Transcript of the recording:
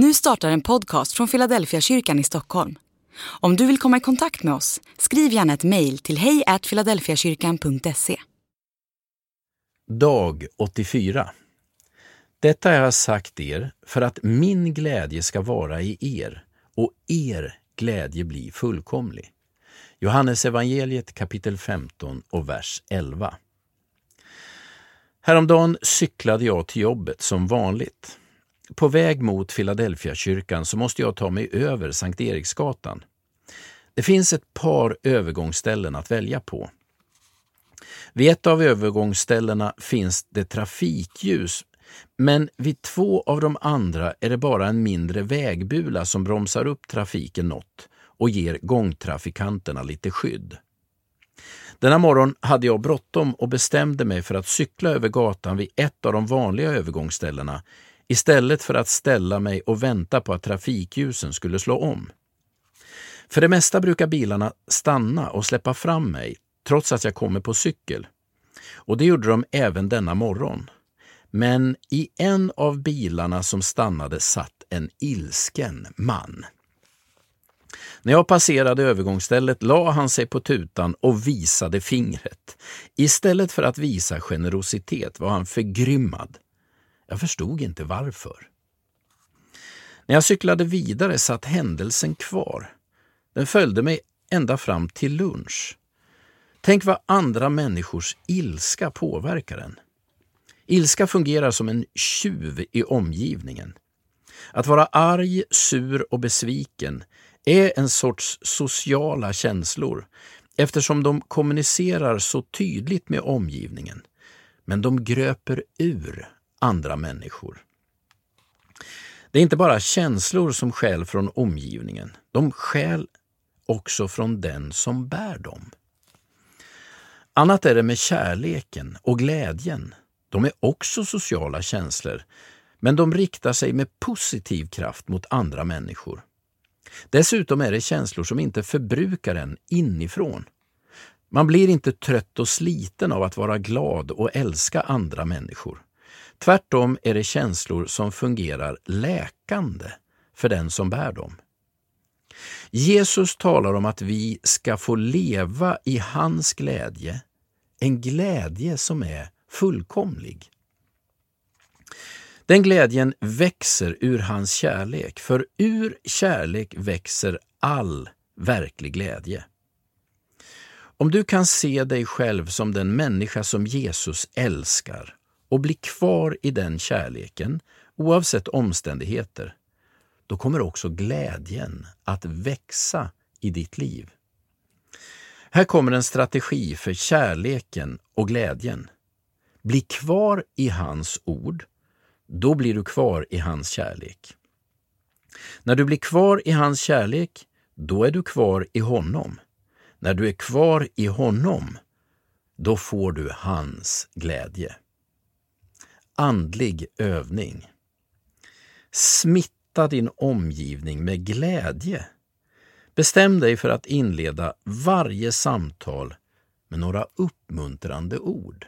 Nu startar en podcast från Philadelphia kyrkan i Stockholm. Om du vill komma i kontakt med oss, skriv gärna ett mejl till hejfiladelfiakyrkan.se. Dag 84 Detta har jag sagt er för att min glädje ska vara i er och er glädje bli fullkomlig. Johannes evangeliet kapitel 15 och vers 11. Häromdagen cyklade jag till jobbet som vanligt. På väg mot Philadelphia-kyrkan så måste jag ta mig över Sankt Eriksgatan. Det finns ett par övergångsställen att välja på. Vid ett av övergångsställena finns det trafikljus, men vid två av de andra är det bara en mindre vägbula som bromsar upp trafiken något och ger gångtrafikanterna lite skydd. Denna morgon hade jag bråttom och bestämde mig för att cykla över gatan vid ett av de vanliga övergångsställena istället för att ställa mig och vänta på att trafikljusen skulle slå om. För det mesta brukar bilarna stanna och släppa fram mig trots att jag kommer på cykel. Och det gjorde de även denna morgon. Men i en av bilarna som stannade satt en ilsken man. När jag passerade övergångsstället la han sig på tutan och visade fingret. Istället för att visa generositet var han förgrymmad. Jag förstod inte varför. När jag cyklade vidare satt händelsen kvar. Den följde mig ända fram till lunch. Tänk vad andra människors ilska påverkar en. Ilska fungerar som en tjuv i omgivningen. Att vara arg, sur och besviken är en sorts sociala känslor eftersom de kommunicerar så tydligt med omgivningen. Men de gröper ur andra människor. Det är inte bara känslor som skäl från omgivningen. De skäl också från den som bär dem. Annat är det med kärleken och glädjen. De är också sociala känslor, men de riktar sig med positiv kraft mot andra människor. Dessutom är det känslor som inte förbrukar en inifrån. Man blir inte trött och sliten av att vara glad och älska andra människor. Tvärtom är det känslor som fungerar läkande för den som bär dem. Jesus talar om att vi ska få leva i hans glädje, en glädje som är fullkomlig. Den glädjen växer ur hans kärlek, för ur kärlek växer all verklig glädje. Om du kan se dig själv som den människa som Jesus älskar och blir kvar i den kärleken, oavsett omständigheter, då kommer också glädjen att växa i ditt liv. Här kommer en strategi för kärleken och glädjen. Bli kvar i hans ord då blir du kvar i hans kärlek. När du blir kvar i hans kärlek, då är du kvar i honom. När du är kvar i honom, då får du hans glädje. Andlig övning. Smitta din omgivning med glädje. Bestäm dig för att inleda varje samtal med några uppmuntrande ord.